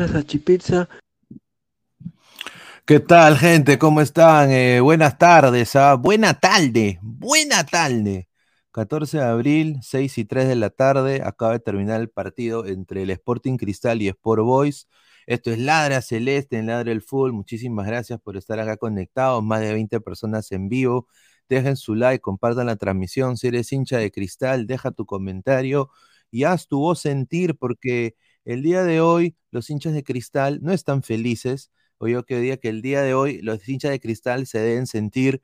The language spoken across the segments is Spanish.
la salchipizza? ¿Qué tal, gente? ¿Cómo están? Eh, buenas tardes, ¿ah? Buena tarde, buena tarde. 14 de abril, 6 y 3 de la tarde, acaba de terminar el partido entre el Sporting Cristal y Sport Boys. Esto es Ladra Celeste en Ladra el Full. Muchísimas gracias por estar acá conectados. Más de 20 personas en vivo. Dejen su like, compartan la transmisión. Si eres hincha de Cristal, deja tu comentario y haz tu voz sentir porque el día de hoy los hinchas de Cristal no están felices. O yo que diría que el día de hoy los hinchas de Cristal se deben sentir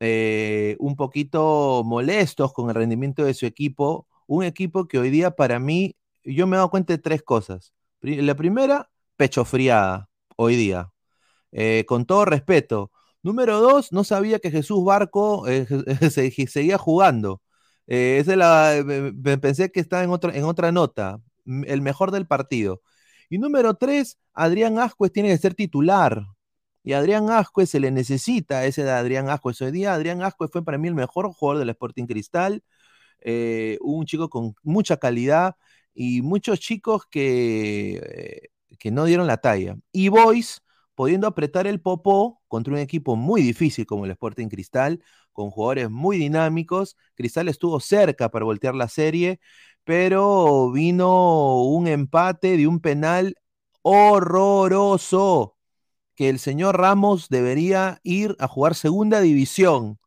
eh, un poquito molestos con el rendimiento de su equipo. Un equipo que hoy día para mí, yo me he dado cuenta de tres cosas. La primera, pecho friada, hoy día. Eh, con todo respeto. Número dos, no sabía que Jesús Barco eh, se- seguía jugando. Esa es la, pensé que estaba en otra, en otra nota. El mejor del partido. Y número tres, Adrián Ascuez tiene que ser titular. Y a Adrián Ascuez se le necesita ese de Adrián Ascuez. Hoy día Adrián Ascuez fue para mí el mejor jugador del Sporting Cristal. eh, un chico con mucha calidad y muchos chicos que, eh, que no dieron la talla. Y Boys pudiendo apretar el popó contra un equipo muy difícil como el Sporting Cristal, con jugadores muy dinámicos. Cristal estuvo cerca para voltear la serie, pero vino un empate de un penal horroroso que el señor Ramos debería ir a jugar segunda división.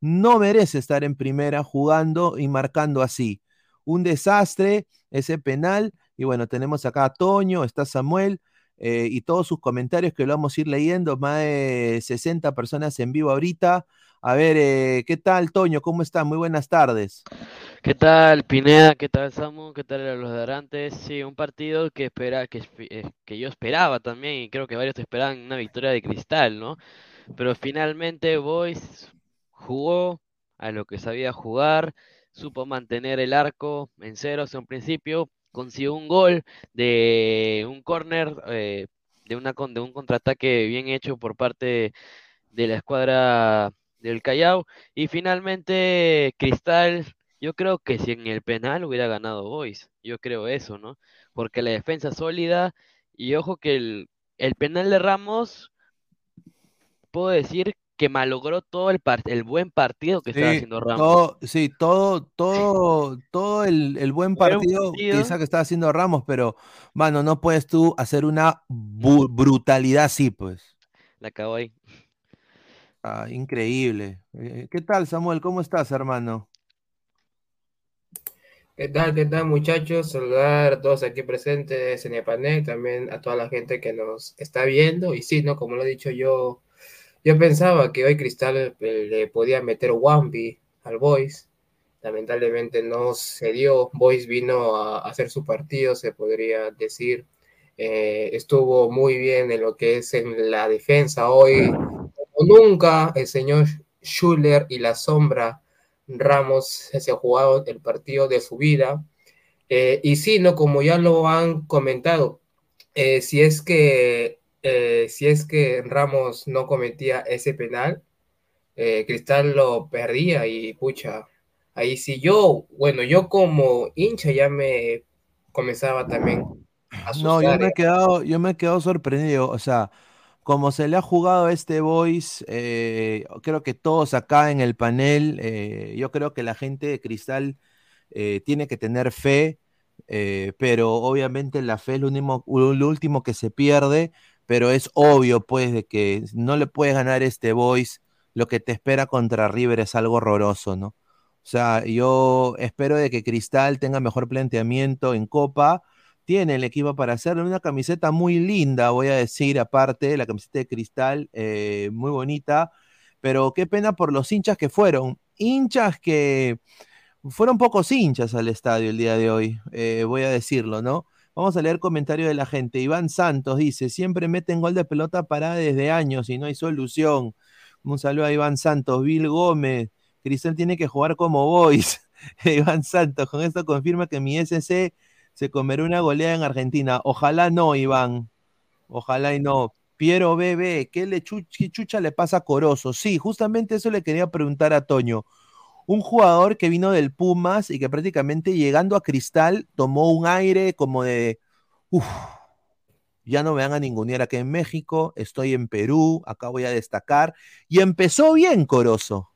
No merece estar en primera jugando y marcando así. Un desastre ese penal. Y bueno, tenemos acá a Toño, está Samuel eh, y todos sus comentarios que lo vamos a ir leyendo. Más de 60 personas en vivo ahorita. A ver, eh, ¿qué tal, Toño? ¿Cómo está? Muy buenas tardes. ¿Qué tal, Pineda? ¿Qué tal, Samu? ¿Qué tal a los de Arantes? Sí, un partido que espera, que, eh, que yo esperaba también, y creo que varios esperaban una victoria de Cristal, ¿no? Pero finalmente Boys jugó a lo que sabía jugar, supo mantener el arco en ceros en principio, consiguió un gol de un córner eh, de, una, de un contraataque bien hecho por parte de la escuadra del Callao. Y finalmente, Cristal, yo creo que si en el penal hubiera ganado Boys, yo creo eso, ¿no? Porque la defensa sólida, y ojo que el, el penal de Ramos, puedo decir que malogró todo el, el buen partido que estaba haciendo Ramos. Todo, sí, todo, todo, todo el, buen partido, que estaba haciendo Ramos, pero, mano, no puedes tú hacer una brutalidad así, pues. La acabo ahí. Ah, increíble. Eh, ¿Qué tal, Samuel? ¿Cómo estás, hermano? ¿Qué tal, qué tal, muchachos? Saludar a todos aquí presentes en el panel, también a toda la gente que nos está viendo. Y sí, ¿no? Como lo he dicho yo yo pensaba que hoy Cristal eh, le podía meter Wampi al Boys. Lamentablemente no se dio. Boys vino a hacer su partido, se podría decir. Eh, estuvo muy bien en lo que es en la defensa hoy. Como nunca, el señor Schuller y la sombra Ramos se ha jugado el partido de su vida. Eh, y sí, ¿no? como ya lo han comentado, si es que eh, si es que Ramos no cometía ese penal, eh, Cristal lo perdía y pucha, ahí sí yo, bueno, yo como hincha ya me comenzaba también a No, yo me he quedado, yo me he quedado sorprendido, o sea, como se le ha jugado a este Boys, eh, creo que todos acá en el panel, yo creo que la gente de Cristal tiene que tener fe, pero obviamente la fe es lo último que se pierde pero es obvio, pues, de que no le puedes ganar este Boys, lo que te espera contra River es algo horroroso, ¿no? O sea, yo espero de que Cristal tenga mejor planteamiento en Copa. Tiene el equipo para hacerlo. Una camiseta muy linda, voy a decir, aparte, la camiseta de Cristal, eh, muy bonita. Pero qué pena por los hinchas que fueron. Hinchas que fueron pocos hinchas al estadio el día de hoy, eh, voy a decirlo, ¿no? Vamos a leer comentarios de la gente. Iván Santos dice, siempre meten gol de pelota parada desde años y no hay solución. Un saludo a Iván Santos. Bill Gómez, Cristal tiene que jugar como boys. Iván Santos, con esto confirma que mi SC se comerá una goleada en Argentina. Ojalá no, Iván. Ojalá y no. Piero Bebé, ¿qué, le chucha le pasa a Corozo? Sí, justamente eso le quería preguntar a Toño un jugador que vino del Pumas y que prácticamente llegando a Cristal tomó un aire como de, uff, ya no me van a ningunear aquí en México, estoy en Perú, acá voy a destacar. Y empezó bien Corozo.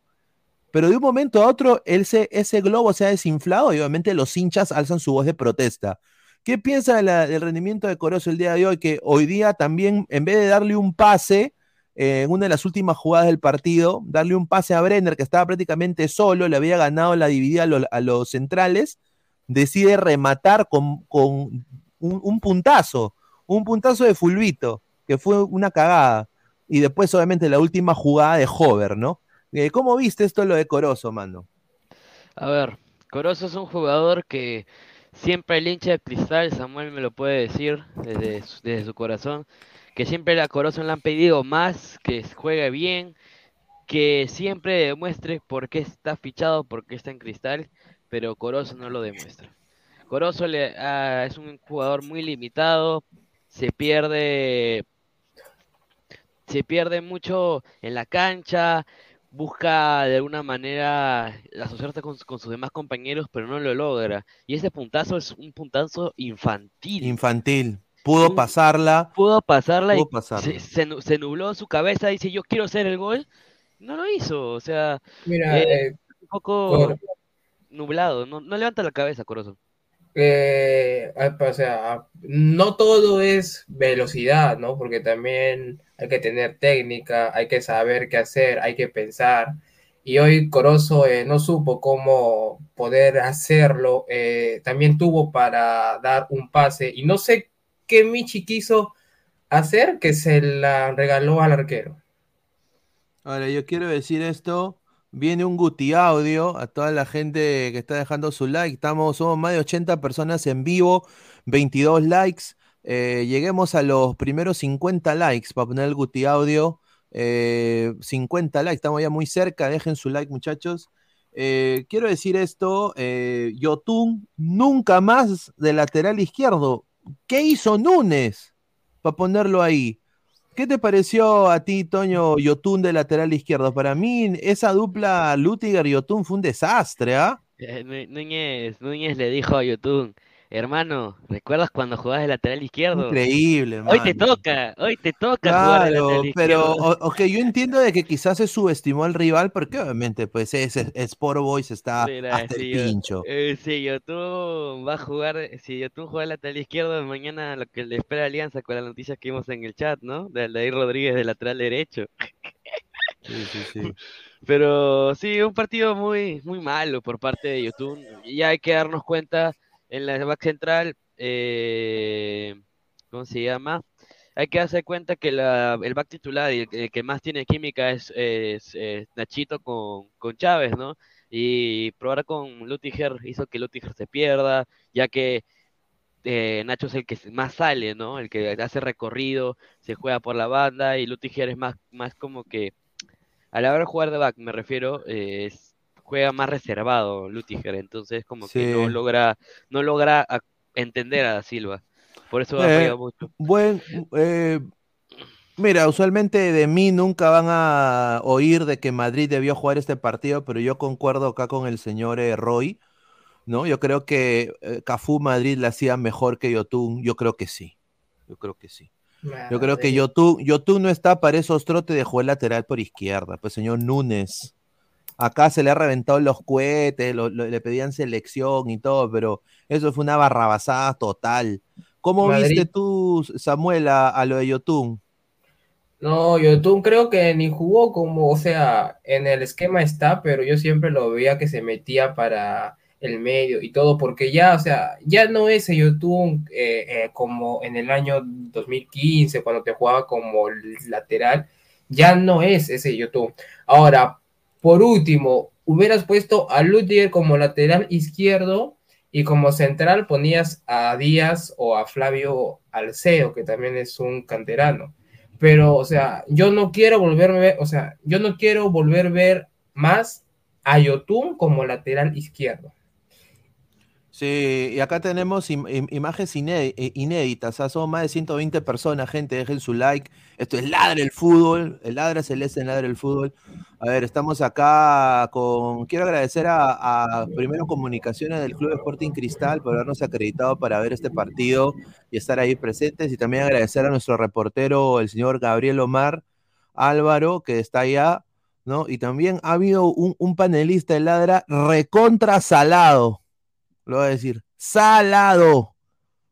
Pero de un momento a otro, ese, ese globo se ha desinflado y obviamente los hinchas alzan su voz de protesta. ¿Qué piensa del rendimiento de Corozo el día de hoy? Que hoy día también, en vez de darle un pase, eh, en una de las últimas jugadas del partido, darle un pase a Brenner, que estaba prácticamente solo, le había ganado la dividida a, los centrales, decide rematar con, un, puntazo, un puntazo de Fulvito, que fue una cagada. Y después, obviamente, la última jugada de Hover, ¿no? Eh, ¿Cómo viste esto lo de Corozo, mano? A ver, Corozo es un jugador que siempre el hincha de cristal, Samuel me lo puede decir desde, desde su corazón, que siempre la Corozo le han pedido más, que juegue bien, que siempre demuestre por qué está fichado, por qué está en cristal, pero Corozo no lo demuestra. Corozo ah, es un jugador muy limitado, se pierde, se pierde mucho en la cancha, busca de alguna manera asociarse con, con, sus demás compañeros, pero no lo logra. Y ese puntazo es un puntazo infantil. Infantil. Pudo pasarla. Pudo pasarla y Se, nubló su cabeza. Dice, yo quiero hacer el gol. No lo hizo. O sea, Mira, eh, un poco nublado. No, levanta la cabeza, Corozo. Eh, o sea, no todo es velocidad, ¿no? Porque también hay que tener técnica, hay que saber qué hacer, hay que pensar. Y hoy Corozo eh, no supo cómo poder hacerlo. también tuvo para dar un pase. Y no sé que Michi quiso hacer que se la regaló al arquero. Ahora, yo quiero decir esto. Viene un Guti audio a toda la gente que está dejando su like. Estamos, somos más de 80 personas en vivo, 22 likes. Eh, lleguemos a los primeros 50 likes para poner el Guti audio. 50 eh, likes, estamos ya muy cerca. Dejen su like, muchachos. Eh, quiero decir esto: Yotun nunca más de lateral izquierdo. ¿Qué hizo Núñez para ponerlo ahí. ¿Qué te pareció a ti, Toño Yotun de lateral izquierdo? Para mí, esa dupla Lutiger y Yotun fue un desastre, ¿ah? Eh, Nú- Núñez, Núñez le dijo a Yotun, hermano, ¿recuerdas cuando jugabas de lateral izquierdo? Increíble, Hoy te hermano. toca, hoy te toca jugar de Claro, lateral pero izquierdo. o- ok, yo entiendo de que quizás se subestimó al rival, porque obviamente, pues, ese Sport Boys está Mira, hasta el yo- pincho. eh, si Yotun va a jugar, si Yotun juega de lateral izquierdo, mañana lo que le espera Alianza con las noticias que vimos en el chat, ¿no? De Aldair Rodríguez de lateral derecho. Sí, sí, sí. Pero sí, un partido muy, muy malo por parte de Yotun. Y hay que darnos cuenta en la back central, eh, ¿cómo se llama? Hay que darse cuenta que la, el back titular y el, que más tiene química es, Nachito con, con Chávez, ¿no? Y probar con Lutiger hizo que Lutiger se pierda, ya que eh, Nacho es el que más sale, ¿no? El que hace recorrido, se juega por la banda y Lutiger es más, más como que a la hora de jugar de back, me refiero, eh, es- juega más reservado Lutiger, entonces como que no logra, no logra a- entender a Da Silva. Por eso ha Eh, mucho. Buen, eh, mira, usualmente de mí nunca van a oír de que Madrid debió jugar este partido, pero yo concuerdo acá con el señor eh, Roy, ¿no? Yo creo que eh, Cafú Madrid la hacía mejor que Yotun, yo creo que sí, yo creo que sí. Yo creo que. Yotun, Yotun no está para esos trotes de jugar lateral por izquierda, pues señor Núñez. Acá se le ha reventado los cohetes, lo- lo- le pedían selección y todo, pero eso fue una barrabasada total. ¿Cómo Madrid. viste tú, Samuel, a, a lo de Yotun? No, Yotun creo que ni jugó como, o sea, en el esquema está, pero yo siempre lo veía que se metía para el medio y todo, porque ya, o sea, ya no es el Yotun eh, eh, como en el año 2015, cuando te jugaba como lateral, ya no es ese Yotun. Ahora, por último, hubieras puesto a Lutiger como lateral izquierdo y como central ponías a Díaz o a Flavio Alceo, que también es un canterano pero, o sea, yo no quiero volver a ver, o sea, yo no quiero volver a ver más a Yotun como lateral izquierdo. Sí, y acá tenemos im- im- imágenes eh, inéditas, ¿ah? son más de 120 personas, gente, dejen su like. Esto es Ladra el Fútbol, el Ladra Celeste en Ladra el Fútbol. A ver, estamos acá con, quiero agradecer a, primero Comunicaciones del Club Sporting Cristal por habernos acreditado para ver este partido y estar ahí presentes, y también agradecer a nuestro reportero, el señor Gabriel Omar Álvaro, que está allá, ¿no? Y también ha habido un, un panelista de Ladra recontra salado lo voy a decir, salado,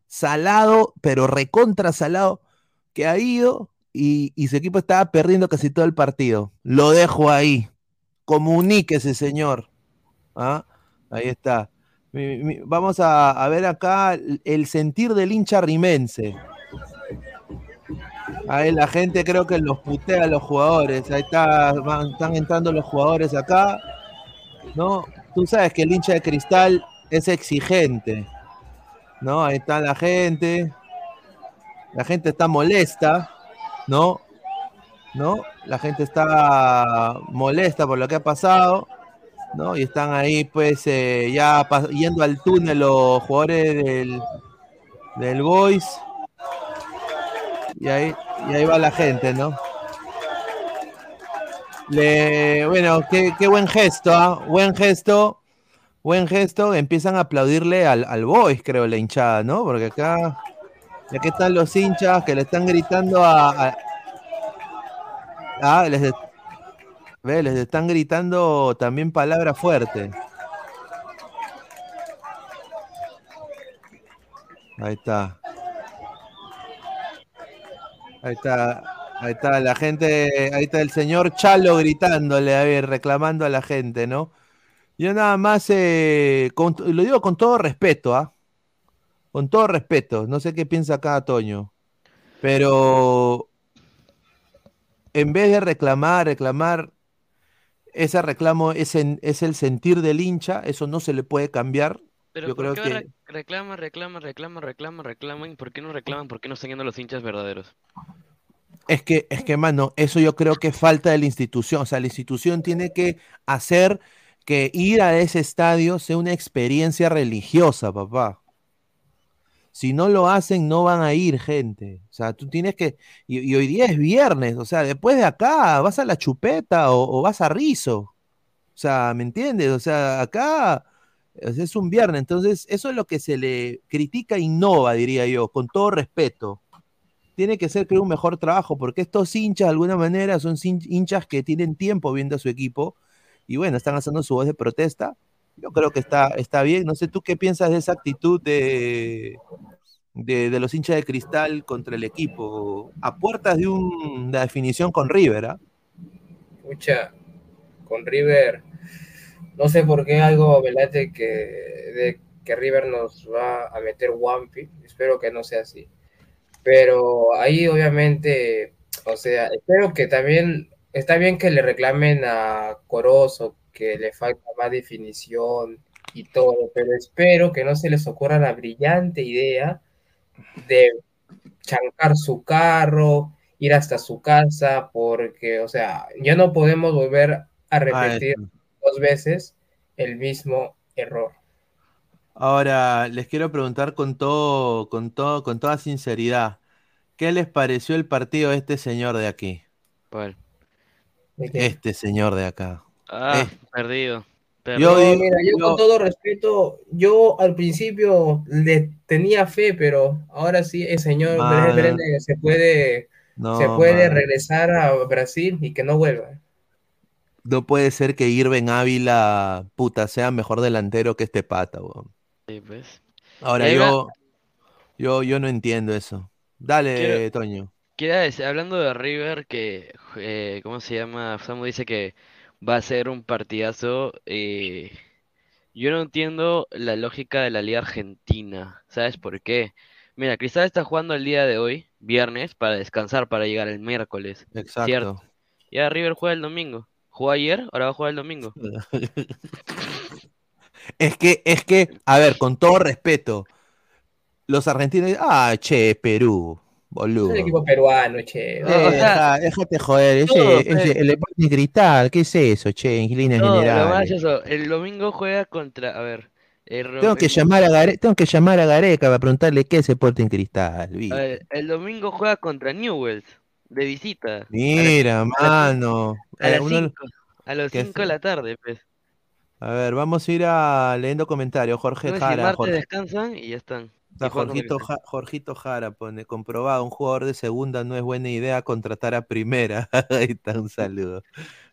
salado, pero recontra salado, que ha ido y, y su equipo estaba perdiendo casi todo el partido. Lo dejo ahí. Comuníquese, señor. ¿Ah? Ahí está. Vamos a, a ver acá el- el sentir del hincha rimense. Ahí la gente creo que los putea a los jugadores. Ahí está, van- están entrando los jugadores acá. ¿No? Tú sabes que el hincha de cristal es exigente. ¿No? Ahí está la gente. La gente está molesta, ¿no? ¿No? La gente está molesta por lo que ha pasado, ¿no? Y están ahí, pues, eh, ya yendo al túnel los jugadores del, del Boys. Y ahí, y ahí va la gente, ¿no? Le, bueno, qué, qué buen gesto, ¿ah? Buen gesto. Buen gesto. Empiezan a aplaudirle al, al Boys, creo, la hinchada, ¿no? Porque acá, aquí están los hinchas que le están gritando a. a- ah, les, ve, les están gritando también palabras fuertes. Ahí está. Ahí está. Ahí está la gente, ahí está el señor Chalo gritándole, a reclamando a la gente, ¿no? Yo nada más, eh, con- lo digo con todo respeto, ¿ah? Con todo respeto, no sé qué piensa acá Toño, pero en vez de reclamar, reclamar, ese reclamo es, en- es el sentir del hincha, eso no se le puede cambiar. Pero yo ¿por creo qué que- ahora reclaman, reclaman, reclaman, reclaman, reclaman? ¿Por qué no reclaman? ¿Por qué no están yendo los hinchas verdaderos? Es que, es que, mano, eso yo creo que falta de la institución. O sea, la institución tiene que hacer que ir a ese estadio sea una experiencia religiosa, papá. Si no lo hacen, no van a ir, gente. O sea, tú tienes que. Y, hoy día es viernes, o sea, después de acá, vas a la chupeta o, vas a Rizo. O sea, ¿me entiendes? O sea, acá es un viernes. Entonces, eso es lo que se le critica e innova, diría yo, con todo respeto. Tiene que ser, creo, un mejor trabajo, porque estos hinchas, de alguna manera, son hinchas que tienen tiempo viendo a su equipo y bueno, están haciendo su voz de protesta. Yo creo que está, está bien. No sé tú qué piensas de esa actitud de, de, de los hinchas de cristal contra el equipo, a puertas de un- una definición con River, ¿ah? Pucha, con River, no sé por qué algo me late que, de que River nos va a meter Wampi, espero que no sea así. Pero ahí obviamente, o sea, espero que también, está bien que le reclamen a Corozo que le falta más definición y todo, pero espero que no se les ocurra la brillante idea de chancar su carro, ir hasta su casa, porque, o sea, ya no podemos volver a Ah, repetir dos veces el mismo error. Ahora, les quiero preguntar con todo, con todo, con toda sinceridad, ¿qué les pareció el partido de este señor de aquí? ¿Cuál? Este señor de acá. Ah, Eh. perdido. Yo No, mira, yo yo- con todo respeto, yo al principio le tenía fe, pero ahora sí el señor se puede, No, se puede regresar a Brasil y que no vuelva. No puede ser que Irven Ávila, puta, sea mejor delantero que este pata, weón. Sí, pues. Ahora yo, yo, yo no entiendo eso. Dale, Quiero- Toño. Decir, hablando de River, que, eh, ¿cómo se llama? Samu dice que va a ser un partidazo. eh, yo no entiendo la lógica de la Liga Argentina. ¿Sabes por qué? Mira, Cristal está jugando el día de hoy, viernes, para descansar, para llegar el miércoles. Exacto. Cierto. Ya River juega el domingo. Jugó ayer, ahora va a jugar el domingo. Es que, es que, a ver, con todo respeto, los argentinos, ah, che, Perú, boludo. Es el equipo peruano, che. Eh, o sea, deja- déjate joder, ese, todo, ese- el Sporting Cristal, ¿qué es eso, che, en líneas No, generales? gracioso, el domingo juega contra, a ver, el, Tengo que el- llamar a Gare- tengo que llamar a Gareca para preguntarle qué es Sporting Cristal. ver, el domingo juega contra Newell's, de visita. Mira, a mano. A Eh, las uno- 5, a las ¿Qué 5 de la tarde, pues. a ver, vamos a ir a leyendo comentarios. Jorge si Jara, Jorge, descansan y ya están. Está Jorgito, Cristal. Ja- Jorgito Jara pone, comprobado, un jugador de segunda no es buena idea contratar a primera. Ahí está, un saludo.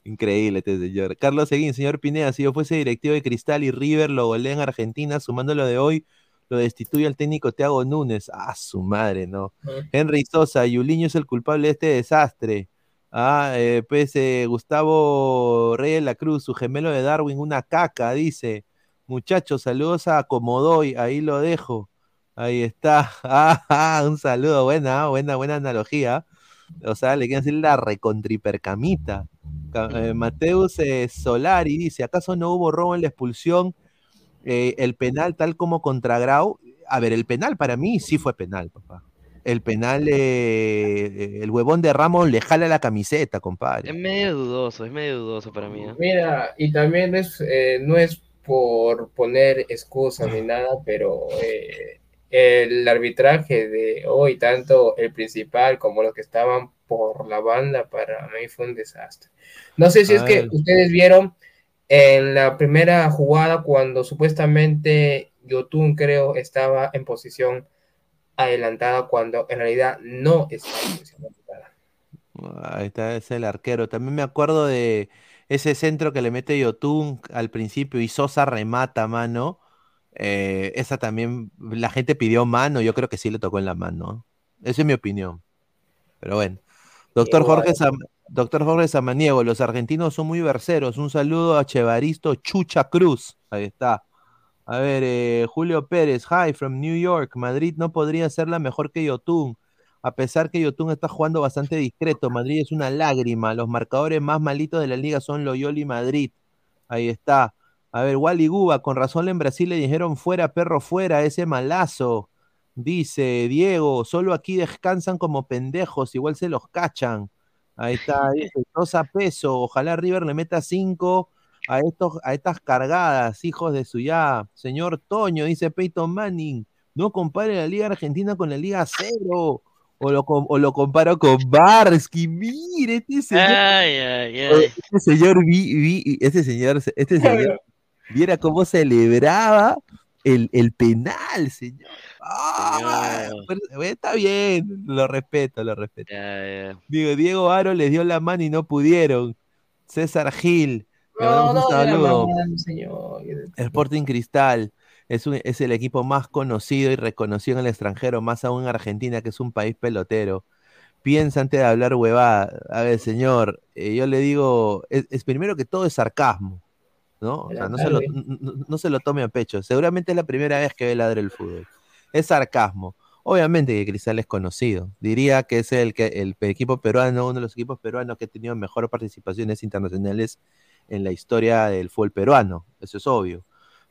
Increíble este señor. Carlos Seguín, señor Pineda, si yo fuese directivo de Cristal y River lo golea en Argentina, sumándolo de hoy, lo destituye al técnico Thiago Núñez. Ah, su madre, no. Ujú. Henry Sosa, Yuliño es el culpable de este desastre. Ah, eh, pues eh, Gustavo Reyes de la Cruz, su gemelo de Darwin, una caca, dice. Muchachos, saludos a Comodoy, ahí lo dejo. Ahí está. Ah, ah, un saludo, buena, buena, buena analogía. O sea, le quieren decir la recontripercamita. Ca- eh, Mateus eh, Solari dice, ¿acaso no hubo robo en la expulsión? Eh, el penal tal como contra Grau. A ver, el penal para mí sí fue penal, papá. El penal, eh, el huevón de Ramos le jala la camiseta, Es compadre. medio dudoso, es medio dudoso para mí. ¿eh? Mira, y también es, eh, no es por poner excusas ni nada, pero eh, el arbitraje de hoy, tanto el principal como los que estaban por la banda, para mí fue un desastre. No sé si es que ustedes vieron en la primera jugada cuando supuestamente Yotun, creo, estaba en posición adelantada cuando en realidad no estaba en posición adelantada. Ahí está, es el arquero. También me acuerdo de ese centro que le mete Yotun al principio y Sosa remata mano. Eh, esa también, la gente pidió mano, yo creo que sí le tocó en la mano. Esa es mi opinión. Pero bueno. Doctor. Jorge, Sam- Doctor Jorge Samaniego, los argentinos son muy verseros. Un saludo a Chevaristo Chucha Cruz. Ahí está. A ver, eh, Julio Pérez, hi from New York. Madrid no podría ser la mejor que Yotun. A pesar que Yotun está jugando bastante discreto, Madrid es una lágrima. Los marcadores más malitos de la liga son Loyola y Madrid. Ahí está. A ver, Wally Guba, con razón en Brasil le dijeron fuera, perro, fuera, ese malazo. Dice Diego, solo aquí descansan como pendejos, igual se los cachan. Ahí está, dice, dos a peso. Ojalá River le meta cinco a, estos, a estas cargadas, hijos de su ya. Señor Toño, dice Peyton Manning. No compare la Liga Argentina con la Liga Cero. O lo, o lo comparo con Barsky. Mire, este señor. Ay, ay, ay. Este señor, vi, vi- este señor, este señor, viera cómo celebraba el, el penal, señor. Ah, Señor. pero, está bien, lo respeto, lo respeto. Ya, ya. Digo, Diego Aro les dio la mano y no pudieron. César Gil, No, no, saludo. señor. Sporting Cristal es, un- es el equipo más conocido y reconocido en el extranjero, más aún en Argentina, que es un país pelotero. Piensa antes de hablar huevada. A ver, señor, eh, yo le digo, es, es primero que todo es sarcasmo, ¿no? O sea, no se, lo, no se lo tome a pecho. Seguramente es la primera vez que ve ladre el fútbol. Es sarcasmo. Obviamente que Cristal es conocido. Diría que es el, que, el equipo peruano, uno de los equipos peruanos que ha tenido mejor participaciones internacionales en la historia del fútbol peruano. Eso es obvio.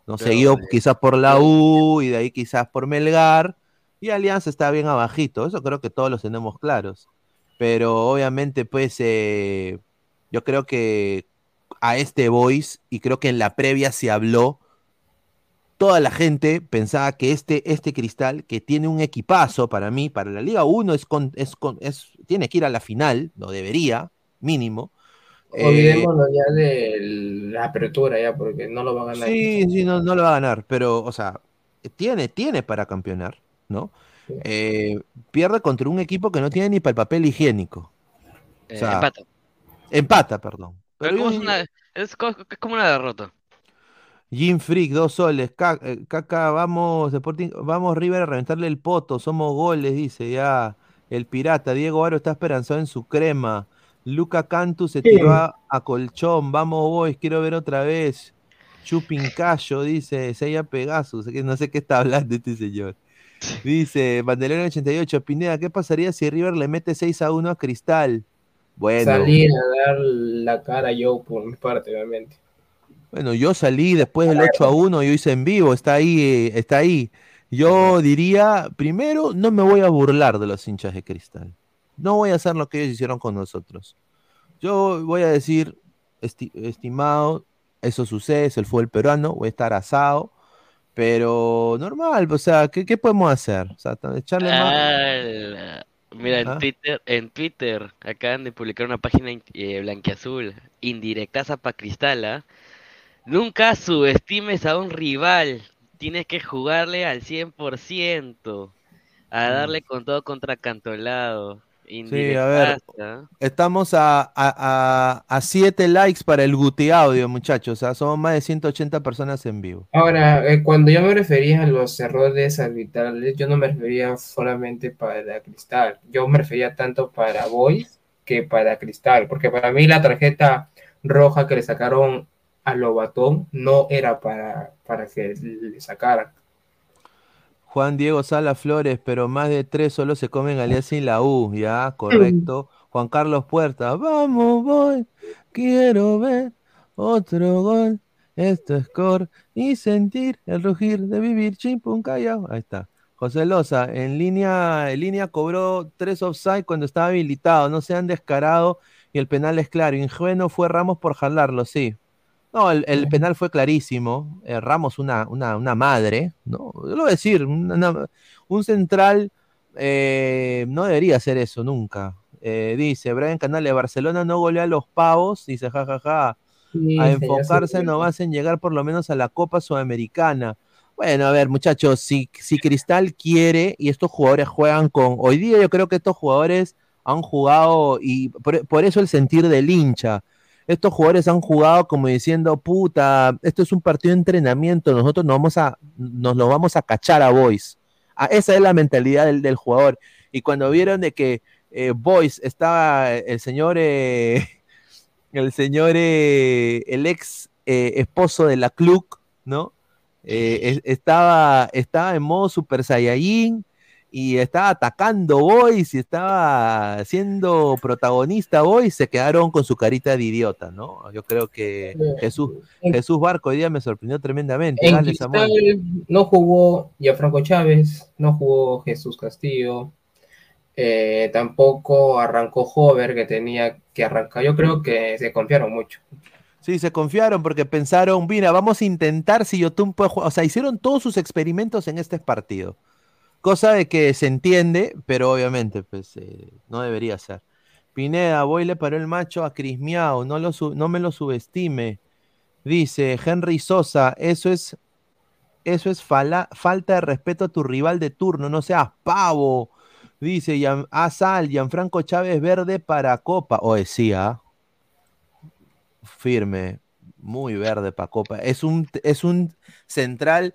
¿no? Pero, Seguido eh, quizás por la U y de ahí quizás por Melgar. Y Alianza está bien abajito. Eso creo que todos los tenemos claros. Pero obviamente, pues, eh, yo creo que a este Voice, y creo que en la previa se habló, toda la gente pensaba que este, este Cristal, que tiene un equipazo para mí, para la Liga 1, es con, es con, es, tiene que ir a la final, lo debería, mínimo. Eh, Olvidémonos ya de la apertura, ya, porque no lo va a ganar. Sí, sí, no, no lo va a ganar, pero, o sea, tiene, tiene para campeonar, ¿no? Sí. Eh, pierde contra un equipo que no tiene ni para el papel higiénico. Eh, sea, empata. Empata, perdón. Pero Pero ¿cómo yo es una, es, co- es como una derrota. Jim Freak, dos soles. Eh, Caca, vamos, Sporting, vamos River a reventarle el poto. Somos goles, dice ya. El pirata, Diego Aro está esperanzado en su crema. Luca Cantu se tiró a, a colchón. Vamos, boys, quiero ver otra vez. Chupincayo, dice Seiya Pegasus. que No sé qué está hablando este señor. Dice Bandelero 88, Pineda, ¿qué pasaría si River le mete 6 a 1 a Cristal? Bueno, Salir a dar la cara yo por mi parte, obviamente. Bueno, yo salí después del 8 a 1, yo hice en vivo, está ahí, eh, está ahí. Yo diría, primero, no me voy a burlar de los hinchas de cristal. No voy a hacer lo que ellos hicieron con nosotros. Yo voy a decir, esti- estimado, eso sucede, es el fútbol peruano, voy a estar asado, pero normal, o sea, ¿qué, qué podemos hacer? O sea, echarle más. Mira, en. Twitter, en Twitter acaban de publicar una página in- eh, blanquiazul, indirectaza pa' Cristal, ¿ah? Nunca subestimes a un rival, tienes que jugarle al 100%, a Mm. darle con todo contra Cantolado. Sí, a ver. Estamos a, a, a, a siete likes para el Guti Audio, muchachos. O sea, somos más de 180 personas en vivo. Ahora, eh, cuando yo me refería a los errores arbitrales, yo no me refería solamente para Cristal, yo me refería tanto para Boys que para Cristal, porque para mí la tarjeta roja que le sacaron a Lobatón no era para, para que le sacaran. Juan Diego Sala Flores, pero más de tres solo se comen Alianza y la U, ya, correcto. Juan Carlos Puerta, vamos, voy, quiero ver otro gol. Esto es core y sentir el rugir de vivir chimpun callao. Ahí está. José Loza, en línea, en línea cobró tres offside cuando estaba habilitado. No sean descarado y el penal es claro. Ingenuo fue Ramos por jalarlo, sí. No, el, el penal fue clarísimo. Eh, Ramos, una, una, una madre, ¿no? Yo lo voy a decir, una- un central eh, no debería hacer eso nunca. Eh, dice, Brian Canales, Barcelona no golea a los pavos, dice, jajaja. Sí, a señor, enfocarse sí. nomás en llegar por lo menos a la Copa Sudamericana. Bueno, a ver, muchachos, si, si Cristal quiere y estos jugadores juegan con. Hoy día yo creo que estos jugadores han jugado y por, por eso el sentir del hincha. Estos jugadores han jugado como diciendo, puta, esto es un partido de entrenamiento, nosotros nos, vamos a, nos lo vamos a cachar a Boys. Ah, esa es la mentalidad del, del jugador. Y cuando vieron de que eh, estaba el señor, eh, el señor, eh, el ex eh, esposo de la Club, ¿no? Es- estaba, estaba en modo Super Saiyajin y estaba atacando Boys y estaba siendo protagonista Boys, se quedaron con su carita de idiota, ¿no? Yo creo que Jesús, Jesús Barco hoy día me sorprendió tremendamente. En Dale, no jugó Gianfranco Chávez, no jugó Jesús Castillo, eh, tampoco arrancó Hover, que tenía que arrancar. Yo creo que se confiaron mucho. Sí, se confiaron porque pensaron, mira, vamos a intentar si Yotun puede jugar. O sea, hicieron todos sus experimentos en este partido. Cosa de que se entiende, pero obviamente, pues, eh, no debería ser. Pineda, voy le paró el macho a Crismiao, no, lo no me lo subestime. Dice Henry Sosa, eso es, eso es fala- falta de respeto a tu rival de turno, no seas pavo. Dice Gian, Asal, Gianfranco Chávez Verde para Copa. O decía, firme, muy verde para Copa. Es un, es un central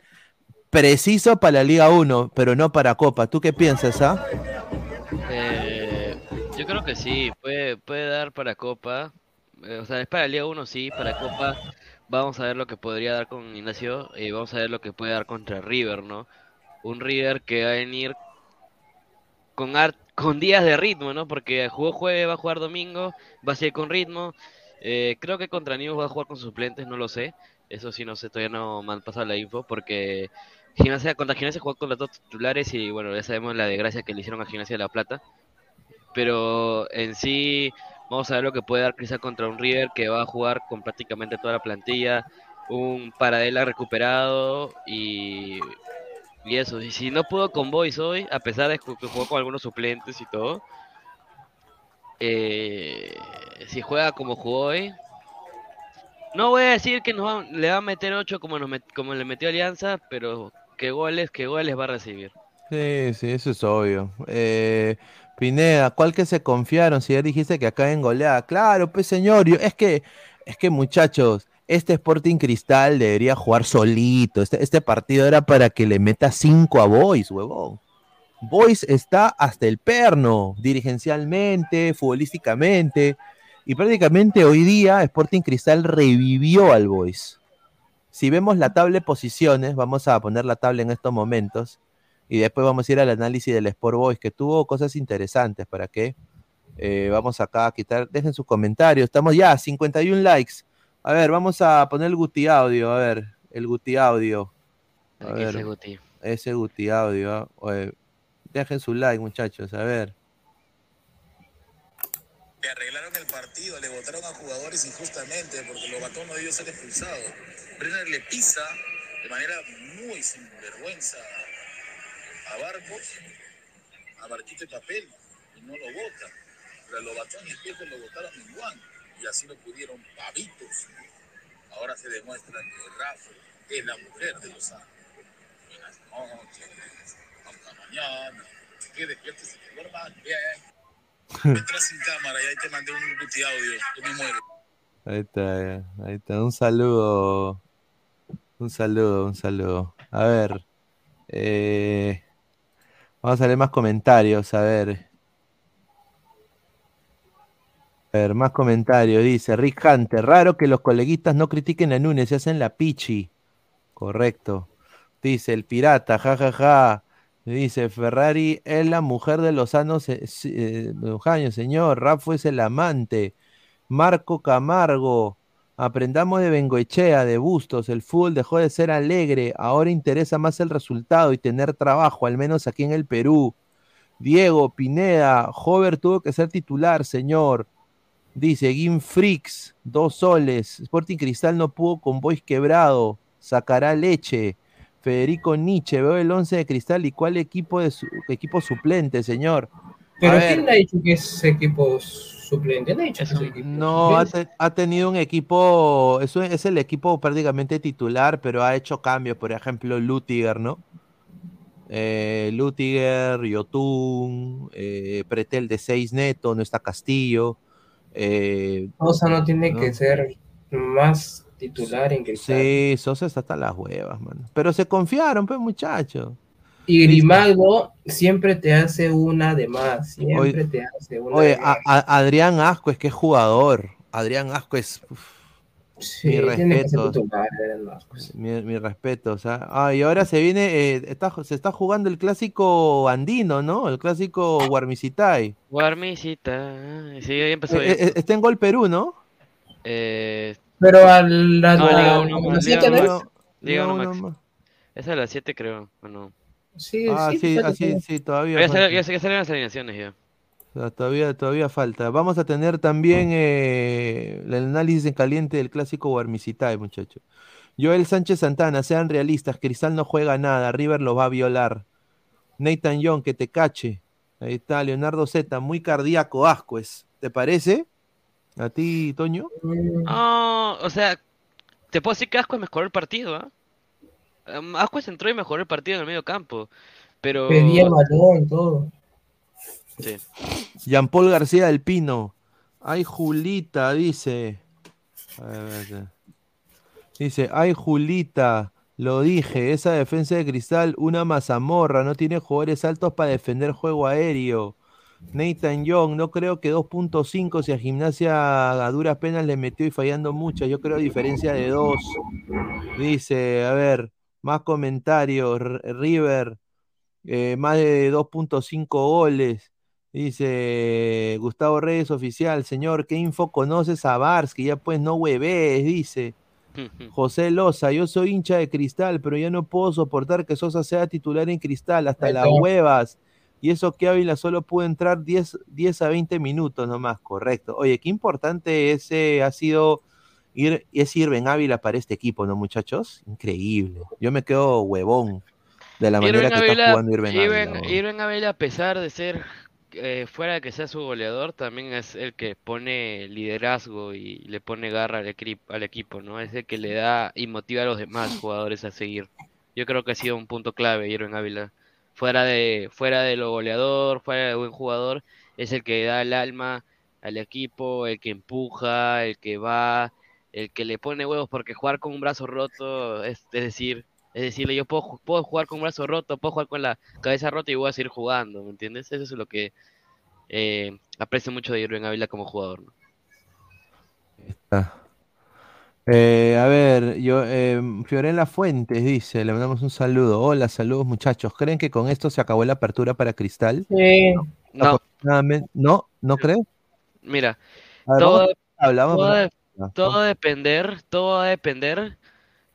preciso para la Liga 1, pero no para Copa. ¿Tú qué piensas, ah? Eh, yo creo que sí, puede, dar para Copa. Eh, o sea, es para Liga 1, sí, para Copa. Vamos a ver lo que podría dar con Ignacio y vamos a ver lo que puede dar contra River, ¿no? Un River que va a venir con, con días de ritmo, ¿no? Porque jugó jueves, va a jugar domingo, va a seguir con ritmo. Eh, creo que contra Newell's va a jugar con suplentes, no lo sé. Eso sí, no sé, todavía no me han pasado la info porque Gimnasia, contra Gimnasia jugó con los dos titulares y bueno, ya sabemos la desgracia que le hicieron a Gimnasia de La Plata. Pero en sí, vamos a ver lo que puede dar quizá contra un River que va a jugar con prácticamente toda la plantilla, un Paradela recuperado y, y eso. Y si no pudo con Boys hoy, a pesar de que jugó con algunos suplentes y todo, eh, si juega como jugó hoy, no voy a decir que nos va- le va a meter 8 como, le metió Alianza, pero que goles, que goles va a recibir. Sí, sí, eso es obvio. Eh, Pineda, ¿cuál que se confiaron? Si ya dijiste que acá en goleada. Claro, pues señor, yo- es que, es que muchachos, este Sporting Cristal debería jugar solito. Este, este partido era para que le meta 5 a Boys, huevón. Boys está hasta el perno, dirigencialmente, futbolísticamente. Y prácticamente hoy día Sporting Cristal revivió al Boys. Si vemos la tabla de posiciones, vamos a poner la tabla en estos momentos. Y después vamos a ir al análisis del Sport Boys, que tuvo cosas interesantes. ¿Para qué? Eh, vamos acá a quitar, dejen sus comentarios. Estamos ya, 51 likes. A ver, vamos a poner el Guti Audio. A ver, el Guti Audio. A ver, Guti. ese Guti Audio. Oye, dejen su like, muchachos. A ver. Le arreglaron le votaron a jugadores injustamente porque Lobatón no debió ser expulsado. Brenner le pisa de manera muy sinvergüenza a Barcos, a Barquito de Papel, y no lo vota. Pero a Lobatón y Espejo lo votaron en Juan, y así lo pudieron pavitos. Ahora se demuestra que Rafa es la mujer de los ángeles. Buenas noches, hasta mañana. Que despiertes y duermas bien. Sin cámara y ahí te mandé un buti audio. Yo me muero. Ahí está, ahí está. Un saludo. Un saludo, un saludo. A ver. eh, vamos a leer más comentarios. A ver. A ver, más comentarios. Dice Rick Hunter. Raro que los coleguistas no critiquen a Núñez, se hacen la pichi. Correcto. Dice el pirata, jajaja. Ja, ja. Dice Ferrari es la mujer de Lozano, se- eh, Eugenio, señor. Rafa es el amante. Marco Camargo. Aprendamos de Bengoechea, de Bustos. El fútbol dejó de ser alegre. Ahora interesa más el resultado y tener trabajo, al menos aquí en el Perú. Diego Pineda. Hover tuvo que ser titular, señor. Dice Gim Frix, dos soles. Sporting Cristal no pudo con Boys quebrado. Sacará leche. Federico Nietzsche, veo el 11 de Cristal y cuál equipo de su- equipo suplente, señor. Pero A ver. ¿quién ha dicho que es equipo suplente? No ha dicho Es que es un- equipo No, ha, suplente. te- ha tenido un equipo, es, es el equipo prácticamente titular, pero ha hecho cambios, por ejemplo, Lutiger, ¿no? Eh, Lutiger, Yotun, eh, Pretel de 6 neto, no está Castillo. eh, Sosa no tiene ¿no? que ser más titular en Cristal. sí, Sosa está hasta las huevas, mano. Pero se confiaron, pues, muchachos. Y Grimaldo siempre te hace una de más, siempre Oye, te hace una Oye, de más. a- Adrián Asco es que es jugador. Adrián Asco es. uf, Sí, mi tiene que ser respeto. titular. Mi, mi respeto, o sea, ah, y ahora se viene, eh, está, se está jugando el clásico andino, ¿no? El clásico Guarmicitai. Guarmisita. Sí, ya empezó Eh, eh, está en gol Perú, ¿no? Eh, Pero a la, No, la- Liga Liga siete, uno ¿no? Max. Liga más. esa es a las 7 creo, ¿o no? Sí, Ah, sí, sí, ah, sí, todavía. sí, todavía Ya, sal- ya, ya salieron las alineaciones ya. O sea, todavía, todavía falta. Vamos a tener también eh, el análisis en caliente del clásico Guarmicitai, muchachos. Joel Sánchez Santana, sean realistas, Cristal no juega nada, River lo va a violar. Nathan Young, que te cache. Ahí está, Leonardo Z, muy cardíaco, asco es. ¿Te parece? ¿A ti, Toño? No, o sea, te puedo decir que Ascuez mejoró el partido, ¿ah? Um, Ascuez entró y mejoró el partido en el medio campo. Pero. Pedía el balón, todo. Sí. Jean Paul García del Pino. Ay, Julita, dice. A ver, a ver. Dice, ay, Julita, lo dije, esa defensa de cristal, una mazamorra, no tiene jugadores altos para defender juego aéreo. Nathan Young, no creo que 2.5 si a gimnasia a duras penas le metió y fallando muchas, yo creo diferencia de 2. Dice, a ver, más comentarios, River, eh, más de 2.5 goles. Dice Gustavo Reyes Oficial, señor, ¿qué info conoces a Barsky? Ya pues no hueves, dice. José Loza, yo soy hincha de cristal, pero ya no puedo soportar que Sosa sea titular en cristal, hasta Ahí las está. huevas. Y eso que Ávila solo pudo entrar 10, 10 a 20 minutos nomás, correcto. Oye, qué importante ese ha sido ir, ese Irving Ávila para este equipo, ¿no, muchachos? Increíble. Yo me quedo huevón de la manera Irving que está Ávila, jugando Irving Ávila. Irving- Ávila, a pesar de ser eh, fuera de que sea su goleador, también es el que pone liderazgo y le pone garra al, al equipo, ¿no? Es el que le da y motiva a los demás jugadores a seguir. Yo creo que ha sido un punto clave Irving Ávila. Fuera de, fuera de lo goleador, fuera de buen jugador, es el que da el alma al equipo, el que empuja, el que va, el que le pone huevos, porque jugar con un brazo roto es, es decir, es decirle, yo puedo, puedo jugar con un brazo roto, puedo jugar con la cabeza rota y voy a seguir jugando, ¿me entiendes? Eso es lo que eh, aprecio mucho de Irving Ávila como jugador. Ah. Eh, a ver, yo, eh, Fiorella Fuentes dice, le mandamos un saludo. Hola, saludos muchachos. ¿Creen que con esto se acabó la apertura para Cristal? Sí. No, ¿No? ¿No crees? mira, ver, todo, vamos todo, a de- todo va a depender, todo va a depender.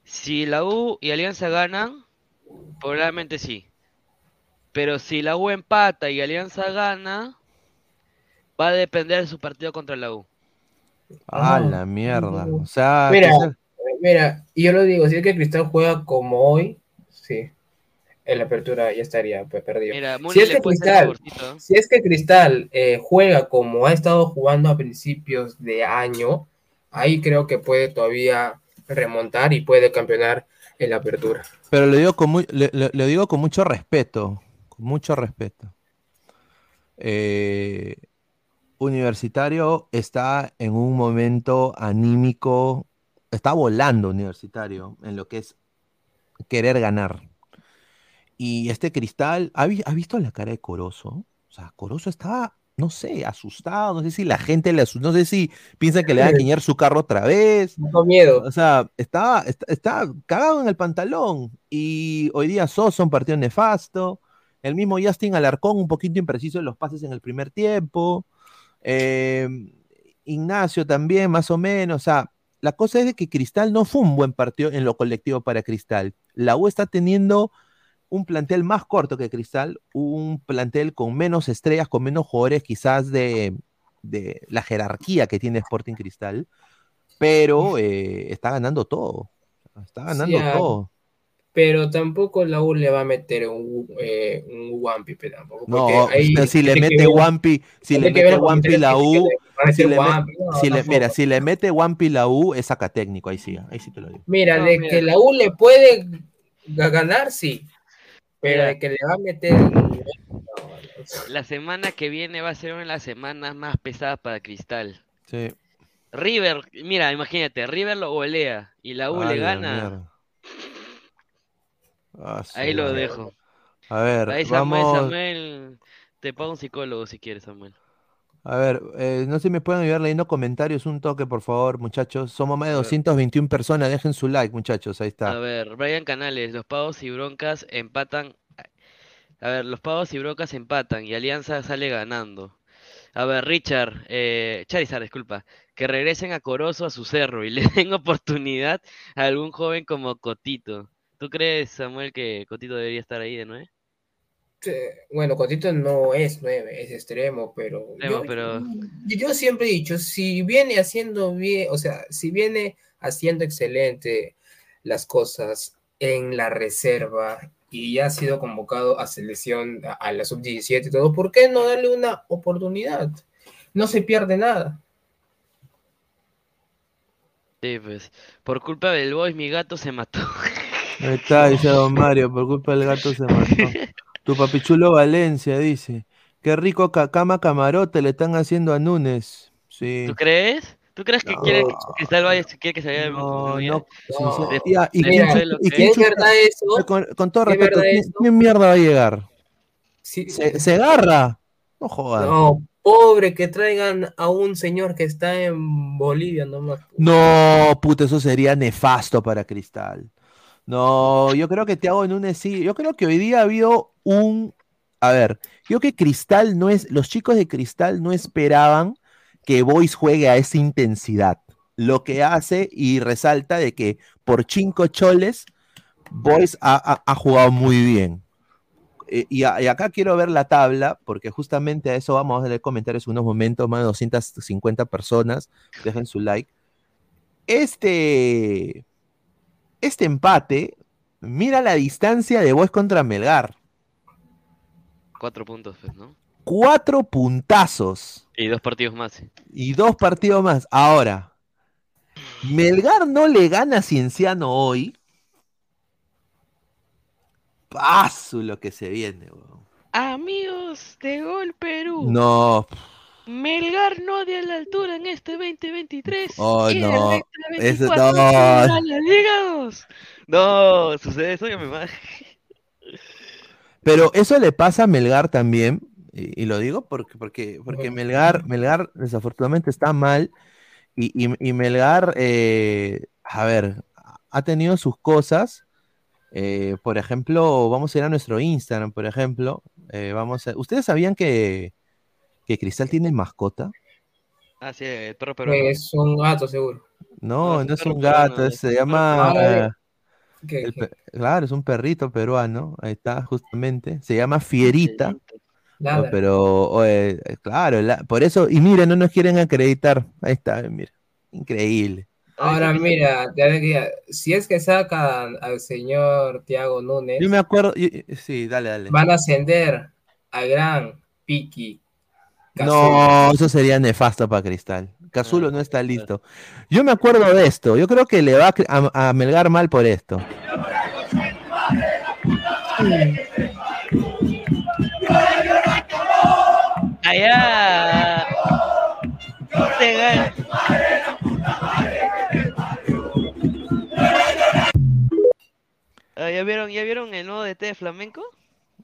Si la U y Alianza ganan, probablemente sí. Pero si la U empata y Alianza gana, va a depender de su partido contra la U. Ah, Ah, la mierda. O sea, Mira, se- Mira, y yo lo digo, si es que Cristal juega como hoy, sí, en la apertura ya estaría pues, perdido. Mira, Si es que Cristal, si es que Cristal eh, juega como ha estado jugando a principios de año, ahí creo que puede todavía remontar y puede campeonar en la apertura. pero lo digo con mu- le, digo con mucho respeto. Con mucho respeto. Eh, Universitario está en un momento anímico, está volando Universitario en lo que es querer ganar. Y este Cristal, ¿ha, vi- ha visto la cara de Corozo? O sea, Corozo estaba, no sé, asustado, no sé si la gente le asustó, no sé si piensa que le va a guiñar su carro otra vez. Tengo miedo. O sea, estaba, está, está cagado en el pantalón. Y hoy día Sosa un partido nefasto. El mismo Justin Alarcón, un poquito impreciso en los pases en el primer tiempo. Eh, Ignacio también, más o menos. O sea, la cosa es de que Cristal no fue un buen partido en lo colectivo para Cristal. La U está teniendo un plantel más corto que Cristal, un plantel con menos estrellas, con menos jugadores quizás de, de la jerarquía que tiene Sporting Cristal, pero eh, está ganando todo. Está ganando Sí, todo. Pero tampoco la U le va a meter un, eh, un Wampi, pero tampoco. No, ahí si le mete Wampi, si le mete Wampi la U, si le, mira, si le mete Wampi la U, es saca técnico, ahí sí, ahí sí te lo digo. Mira, No, de mira. que la U le puede ga- ganar, sí. Pero de que le va a meter. La semana que viene va a ser una de las semanas más pesadas para Cristal. Sí. River, mira, imagínate, River lo golea y la U A le gana. mierda. Ah, Ahí lo dejo. A ver, Ahí Samuel, vamos. Samuel, te pago un psicólogo si quieres, Samuel. A ver, eh, no sé si me pueden ayudar leyendo comentarios, un toque, por favor, muchachos. Somos más de A ver. 221 personas, dejen su like, muchachos, ahí A está. ver, Brian Canales, los pagos y broncas empatan. A ver, los pagos y broncas empatan y Alianza sale ganando. A ver, Richard, eh, Charizard, disculpa, que regresen a Corozo a su cerro y le den oportunidad a algún joven como Cotito. ¿Tú crees, Samuel, que Cotito debería estar ahí de nuevo? Eh, Bueno, Cotito no es nueve, es extremo, pero, Extremo, yo, pero- yo- yo siempre he dicho, si viene haciendo bien, o sea, si viene haciendo excelente las cosas en la reserva, y ya ha sido convocado a selección, a, a la sub-17 y todo, ¿por qué no darle una oportunidad? No se pierde nada. Sí, pues, por culpa del boys mi gato se mató. Ahí está, dice Don Mario, por culpa del gato se mató. Tu papichulo Valencia dice, qué rico ca- cama camarote le están haciendo a Núñez. Sí. ¿Tú crees? ¿Tú crees que No. quiere que Cristal vaya, quiere que se vaya No, no, No. Ya, ¿y quién, y ¿Es verdad eso? con, con todo ¿Es respeto, ¿quién, mierda va a llegar? Sí. ¿Se, Segarra? No jodas. No, pobre que traigan a un señor que está en Bolivia nomás. No, puta, eso sería nefasto para Cristal. No, yo creo que Thiago Núñez sí. Yo creo que hoy día ha habido un. A ver, yo que Cristal no es. Los chicos de Cristal no esperaban que Boys juegue a esa intensidad. Lo que hace y resalta de que por cinco choles, Boys ha, ha- jugado muy bien. Eh, y acá quiero ver la tabla, porque justamente a eso vamos a leer comentarios en unos momentos, más de 250 personas. Dejen su like. Este, este empate, mira la distancia de Boys contra Melgar. Cuatro puntos, pues, ¿no? Cuatro puntazos Y dos partidos más. sí. y dos partidos más. Ahora, Melgar no le gana a Cienciano hoy. Paso lo que se viene. weón. Amigos de Gol Perú, No, Melgar no dio la altura en este 2023. Oh, y no. el Eso- 2024 no. llegará a la Liga 2. No, sucede eso, ya me pero eso le pasa a Melgar también. Y, y lo digo porque, porque, porque Melgar, Melgar desafortunadamente está mal. Y, y- y Melgar, eh, a ver, ha tenido sus cosas. Eh, por ejemplo, vamos a ir a nuestro Instagram, por ejemplo. eh, vamos a- ¿Ustedes sabían que, que Cristal tiene mascota? Ah, sí, el perro peruano. Es un gato seguro. No, No, es no un es un peruano, gato, es se llama... eh, el pe- claro, es un perrito peruano, ahí está, justamente. Se llama Fierita. Oh, pero, oye, eh, claro, la- por eso, y miren, no nos quieren acreditar. Ahí está, mira. Increíble. Ahora mira, si es que sacan al señor Tiago Núñez, Yo me acuerdo, sí, dale, dale. van a ascender a gran Piki. No, eso sería nefasto para Cristal. Cazulo no está listo. Yo me acuerdo de esto. Yo creo que le va a, a, Melgar mal por esto. Allá. Ah, ¿Ya vieron, ¿Ya vieron el nuevo DT de Flamenco?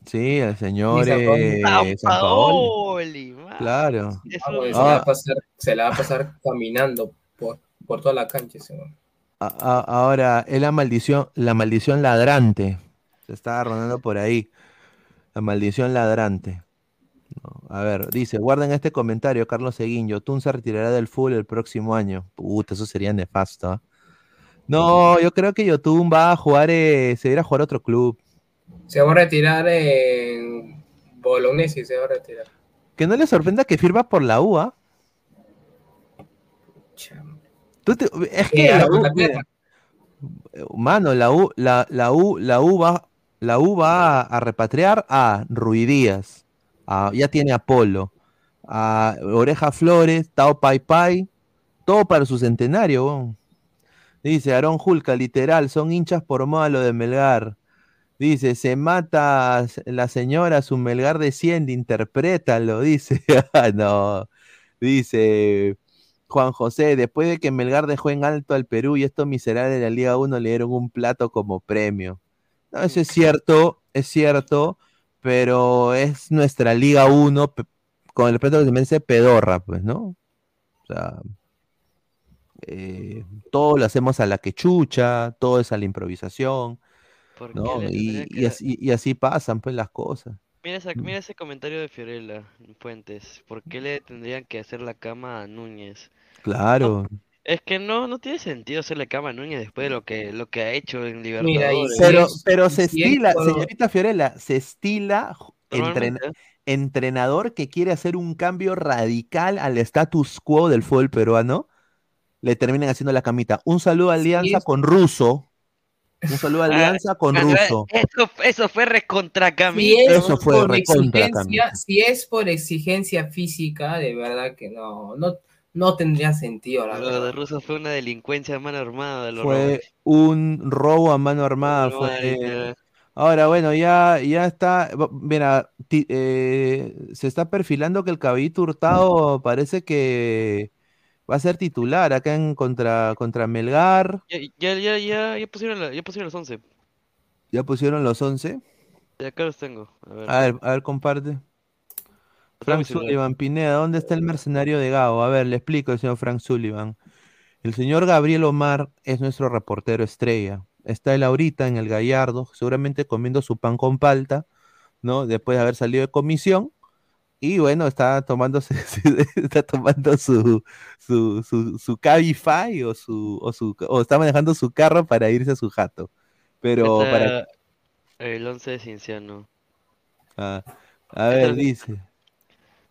Sí, el señor eh, San. Paoli, man. Claro. Ah, un- se, la va Ah. a pasar, se la va a pasar caminando por, por toda la cancha. ese man. A- a- ahora, es la maldición, la maldición ladrante. Se está rondando por ahí. La maldición ladrante. No, A ver, dice, guarden este comentario, Carlos Seguinho. Tun se retirará del fútbol el próximo año. Puta, eso sería nefasto. ¿ah? No, yo creo que Yotun va a jugar, eh, se va a ir a jugar a otro club. Se va a retirar en Bolognesi, se va a retirar. Que no le sorprenda que firma por la U, ¿ah? Tú te- es que la U, mira, mano, la U, la, la U, la U va, la U va a, a repatriar a Rui Díaz, a- ya tiene a Polo, a Oreja Flores, Tao Pai Pai, todo para su centenario. Dice Aarón Julca, literal, son hinchas por moda lo de Melgar. Dice, se mata la señora, su Melgar desciende, interprétalo, dice. Ah, no. Dice Juan José, después de que Melgar dejó en alto al Perú y estos miserables de la Liga 1 le dieron un plato como premio. No, eso es cierto, es cierto, pero es nuestra Liga 1, pe- con el respeto que se merece pedorra, pues, ¿no? O sea, eh, todo lo hacemos a la quechucha, todo es a la improvisación, ¿Por qué ¿no? Y, así, y así pasan, pues, las cosas. Mira, esa- mira ese comentario de Fiorella Fuentes. ¿Por qué le tendrían que hacer la cama a Núñez? Claro. Es que no, no tiene sentido hacerle cama a Núñez después de lo que, lo que ha hecho en Mira, y Libertadores. Pero, pero se estila, señorita Fiorella, se estila entren- entrenador que quiere hacer un cambio radical al status quo del fútbol peruano, le terminan haciendo la camita. Un saludo a Alianza con Russo. Un saludo a Alianza con Russo. Eso, eso fue recontra Si Camilo. es, Eso fue por recontra exigencia, Camilo. si es por exigencia física, de verdad que no, no, no tendría sentido, la Lo de verdad. Russo fue una delincuencia a mano armada. de los Fue robos. un robo a mano armada. No, Fue... marica. Ahora, bueno, ya, ya está. Mira, ti- eh, se está perfilando que el Caballito Hurtado parece que va a ser titular acá en contra, contra Melgar. Ya, ya, ya, ya, ya pusieron, la- ya pusieron los 11. Ya pusieron los 11. Ya acá los tengo. A ver. A ver, a ver, comparte. Frank. Sullivan, Pineda, ¿dónde está el mercenario de Gao? A ver, le explico, señor Frank Sullivan. El señor Gabriel Omar es nuestro reportero estrella. Está él ahorita en el Gallardo, seguramente comiendo su pan con palta, ¿no? Después de haber salido de comisión. Y bueno, está tomándose, está tomando su, su, su, su Cabify o su, o su, o está manejando su carro para irse a su jato. Pero Está para, El 11 de Cinciano. Ah, a ver, dice.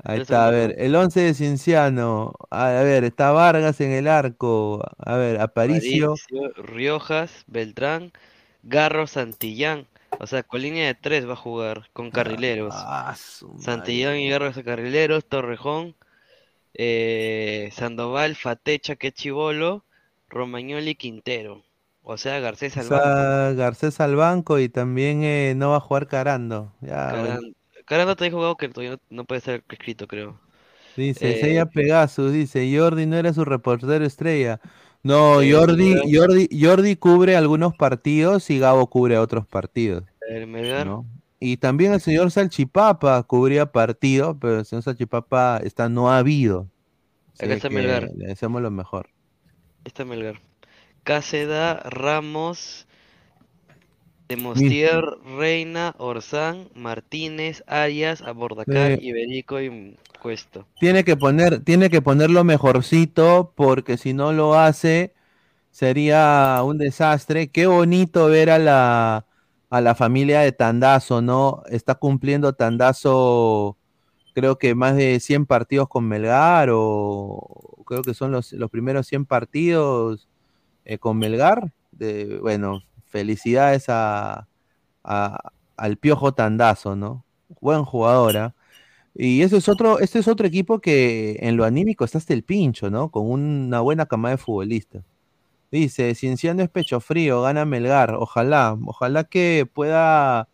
Ahí está, a ver, el 11 de Cienciano. A ver, está Vargas en el arco. A ver, Aparicio. Aparicio, Riojas, Beltrán, Garro, Santillán. O sea, con línea de tres va a jugar, con carrileros. Ah, su madre. Santillán y Garro de carrileros, Torrejón, eh, Sandoval, Fatecha, que es chivolo, Romagnoli, Quintero. O sea, Garcés O al banco. sea, Garcés al banco y también eh, no va a jugar Carando. Ya, bueno. Caran- Carando te dijo que todavía no, no puede ser escrito, creo. Dice, Eh, Pegasus, dice, Jordi no era su reportero estrella. No, Jordi. Jordi, Jordi cubre algunos partidos y Gabo cubre otros partidos. El Melgar, ¿no? Y también el señor Salchipapa cubría partido, pero el señor Salchipapa está no ha habido. Así Acá está Melgar. Le deseamos lo mejor. está Melgar. Cáceda, Ramos, Demostier, Reina, Orzán, Martínez, Arias, Abordacar, Sí. Iberico y Cuesto. Tiene que poner, tiene que ponerlo mejorcito, porque si no lo hace, sería un desastre. Qué bonito ver a la, a la familia de Tandazo, ¿no? Está cumpliendo Tandazo, creo que más de 100 partidos con Melgar, o creo que son los, los primeros 100 partidos eh, con Melgar. De, bueno, felicidades a, al Piojo Tandazo, ¿no? Buen jugador, ¿ah? Y ese es otro, este es otro equipo que en lo anímico está el pincho, ¿no? Con una buena camada de futbolistas. Dice, Cienciano es pecho frío, gana Melgar. Ojalá, ojalá que pueda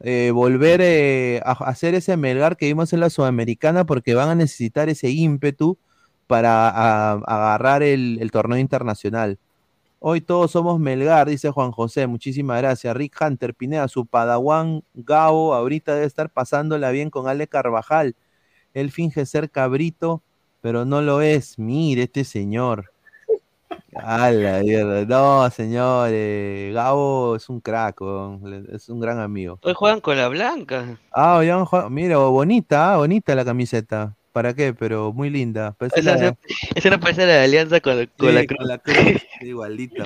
eh, volver eh, a hacer ese Melgar que vimos en la Sudamericana porque van a necesitar ese ímpetu para agarrar el torneo internacional. Hoy todos somos Melgar, dice Juan José. Muchísimas gracias. Rick Hunter Pineda, su padawan Gabo, ahorita debe estar pasándola bien con Ale Carvajal. Él finge ser cabrito, pero no lo es. Mire este señor. A la mierda. No, señor. eh, Gabo es un crack, es un gran amigo. Hoy juegan con la blanca. Ah, han jugado- mira, bonita, bonita la camiseta. ¿Para qué? Pero muy linda. Parece Esa, la- esa- no parece la alianza con, con Sí, la cruz. con la cruz, igualita.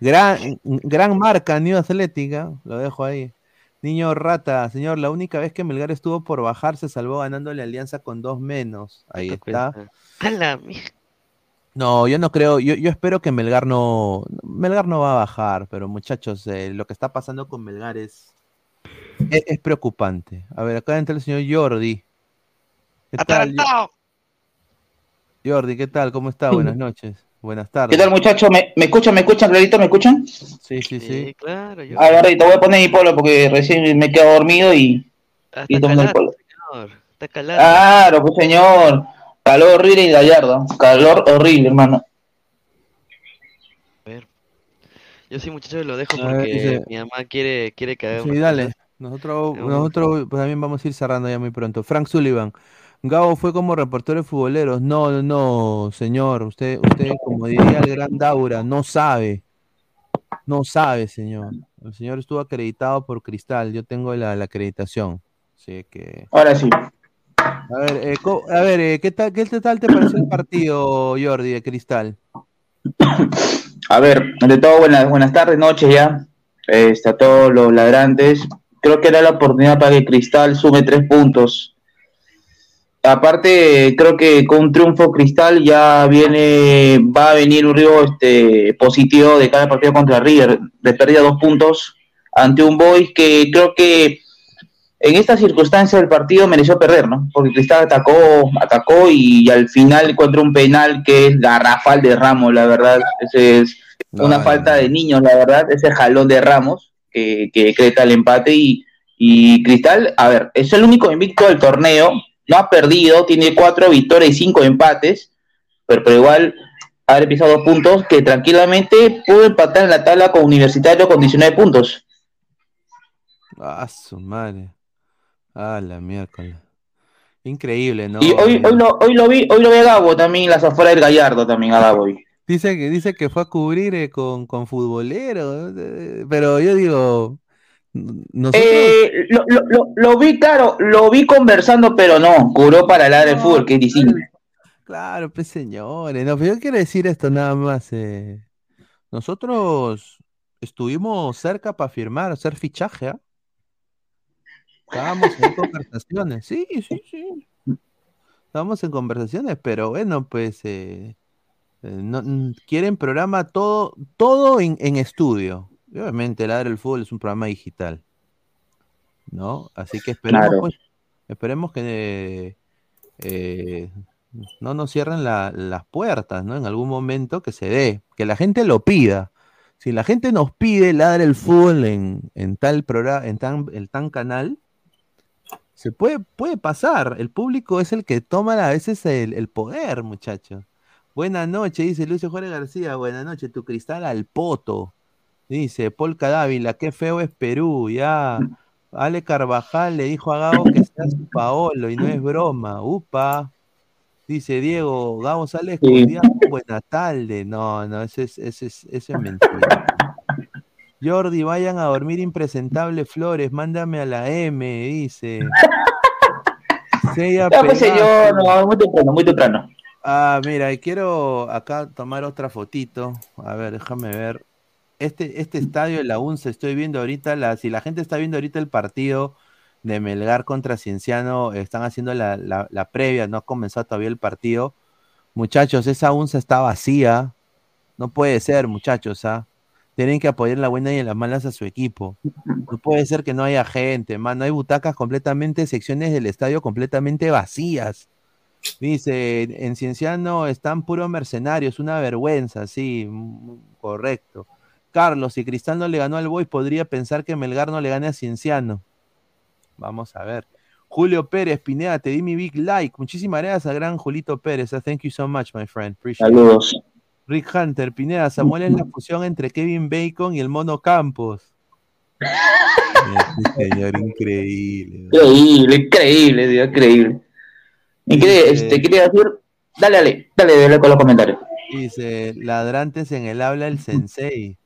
Gran, gran marca, New Atlética, lo dejo ahí. Niño Rata, señor, la única vez que Melgar estuvo por bajar se salvó ganándole alianza con dos menos. Ahí está. La. No, yo no creo, yo, yo espero que Melgar no, Melgar no va a bajar, pero muchachos, eh, lo que está pasando con Melgar es, es, es preocupante. A ver, acá entra el señor Jordi. ¿Qué. Jordi? ¿Qué tal? ¿Cómo está? Buenas noches. Buenas tardes. ¿Qué tal, muchachos? ¿Me, ¿Me escuchan? ¿Me escuchan, clarito? ¿Me escuchan? Sí, sí, sí. Sí, claro. Yo... A ver, ahorita voy a poner mi polo porque recién me he quedado dormido y, Ah, y el polo. señor. Está calado. Claro, pues señor. Calor horrible y gallardo. Calor horrible, hermano. A ver. Yo sí, muchachos, lo dejo A ver, porque dice- mi mamá quiere, quiere que hagamos Sí, dale. Nosotros, nosotros pues, también vamos a ir cerrando ya muy pronto. Frank Sullivan. Gabo fue como reportero de futboleros. No, no, no, señor. Usted, usted, como diría el gran Daura, no sabe. No sabe, señor. El señor estuvo acreditado por Cristal. Yo tengo la, la acreditación. Así que. Ahora sí. A ver, eh, a ver eh, ¿qué tal, qué tal te pareció el partido, Jordi, de Cristal? A ver, ante todo, buenas, buenas tardes, noches ya. Este, a todos los ladrantes. Creo que era la oportunidad para que Cristal sume tres puntos. Aparte, creo que con un triunfo Cristal ya viene, va a venir un río este, positivo de cada partido contra River, de pérdida dos puntos ante un Boys que creo que en esta circunstancia del partido mereció perder, ¿no? Porque Cristal atacó, atacó y, al final encuentra un penal que es garrafal de Ramos, la verdad. Ese es una No, falta no. de niños, la verdad. Ese jalón de Ramos que, que decreta el empate y, y Cristal, a ver, es el único invicto del torneo, no ha perdido, tiene cuatro victorias y cinco empates, pero, pero igual ha pisado dos puntos que tranquilamente pudo empatar en la tabla con Universitario con 19 puntos. Ah, su madre. Ah, la miércoles. Increíble, ¿no? Y hoy, hoy, lo, hoy lo vi, hoy lo vi a Gabo también, las afueras del Gallardo también a Gabo. Dice que, dice que fue a cubrir eh, con, con futboleros, eh, pero yo digo, Eh, lo, lo, lo, lo vi, claro, lo vi conversando, pero no, curó para de No, fútbol, que es distinto. claro, pues señores, no, pero yo quiero decir esto nada más, eh, nosotros estuvimos cerca para firmar, hacer fichaje, ¿ah? Estábamos en conversaciones, sí, sí, sí. Estábamos en conversaciones, pero bueno, pues eh, eh, no, quieren programa todo, todo en, en estudio. Obviamente, el Fútbol es un programa digital, ¿no? Así que esperemos, Claro. pues, esperemos que eh, no nos cierren la- las puertas, ¿no? En algún momento que se dé, que la gente lo pida. Si la gente nos pide Ladra el Fútbol en, en tal programa, en tan, el tan canal, se puede, puede pasar. El público es el que toma a veces el, el poder, muchachos. Buenas noches, dice Lucio Jorge García. Buenas noches, tu cristal al poto. Dice Paul Cadávila, qué feo es Perú, ya. Ale Carvajal le dijo a Gabo que sea su Paolo y no es broma. Upa. Dice Diego, Gabo sale Sí. escondido. Buenas tardes. No, no, ese es, ese es, ese es mentira. Jordi, vayan a dormir impresentable Flores, mándame a la M, dice. Seiya Ya, pues señor, no, muy temprano, muy temprano. Ah, mira, quiero acá tomar otra fotito. A ver, déjame ver. Este, este estadio de la UNCE, estoy viendo ahorita, si la gente está viendo ahorita el partido de Melgar contra Cienciano, están haciendo la, la- previa, no ha comenzado todavía el partido. Muchachos, esa UNCE está vacía. No puede ser, muchachos, ¿ah? Tienen que apoyar la buena y las malas a su equipo. No puede ser que no haya gente, mano. Hay butacas completamente, secciones del estadio completamente vacías. Dice, en Cienciano están puros mercenarios, una vergüenza, sí, mm, correcto. Carlos, si Cristal no le ganó al Boys, podría pensar que Melgar no le gane a Cienciano. Vamos a ver. Julio Pérez, Pineda, te di mi big like. Muchísimas gracias a gran Julito Pérez. Uh, Thank you so much, my friend. Appreciate it. Saludos. Rick Hunter, Pineda, Samuel es la fusión entre Kevin Bacon y el Mono Campos. Este señor increíble. Increíble, increíble, tío, increíble. Increíble, Dice- este, quería decir, dale, dale, dale, dale con los comentarios. Dice, ladrantes en el habla el sensei.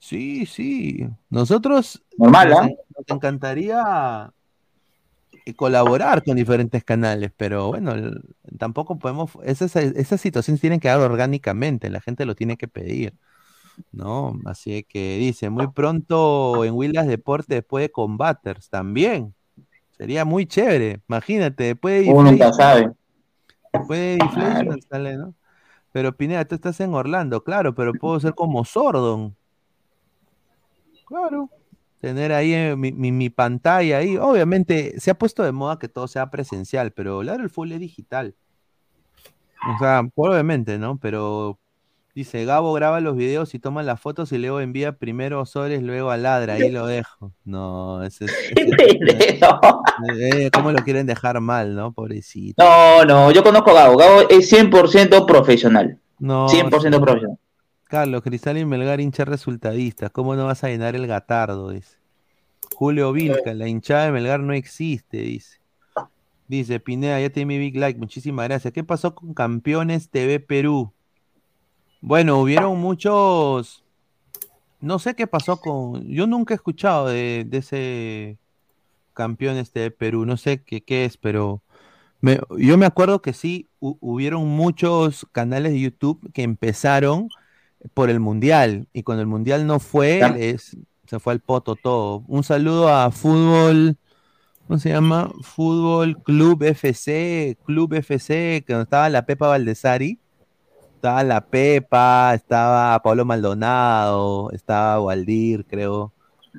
Sí, sí. Nosotros Normal, nos, en- nos encantaría eh, colaborar con diferentes canales, pero bueno, tampoco podemos, esas, esas situaciones tienen que dar orgánicamente, la gente lo tiene que pedir, ¿no? Así que dice, muy pronto en Willas Deporte después de Combaters también. Sería muy chévere, imagínate, después de Uno nunca sabe. Después de Deflation sale, ¿no? Pero Pineda, tú estás en Orlando, claro, pero puedo ser como Sordon. Claro. Tener ahí eh, mi, mi- mi pantalla ahí. Obviamente se ha puesto de moda que todo sea presencial, pero claro, el full es digital. O sea, obviamente, ¿no? Pero dice, Gabo graba los videos y toma las fotos y luego envía primero a Sores, luego a Ladra, ahí lo dejo. No, ese es... ese- eh, ¿Cómo lo quieren dejar mal, no? Pobrecito. No, no, yo conozco a Gabo. Gabo es 100% profesional. No, 100% sí. profesional. Carlos, Cristal y Melgar hincha resultadistas. ¿Cómo no vas a llenar el gatardo? Dice. Julio Vilca, la hinchada de Melgar no existe, dice. Dice, Pineda, ya te di mi big like, muchísimas gracias. ¿Qué pasó con Campeones TV Perú? Bueno, hubieron muchos. No sé qué pasó con. Yo nunca he escuchado de, de ese Campeones TV Perú. No sé qué, qué es, pero. me- yo me acuerdo que sí, hu- hubieron muchos canales de YouTube que empezaron por el Mundial. Y cuando el Mundial no fue, es- se fue al poto todo. Un saludo a Fútbol ¿cómo se llama? Fútbol Club FC, Club FC, que estaba la Pepa Valdesari. Estaba la Pepa, estaba Pablo Maldonado, estaba Waldir, creo.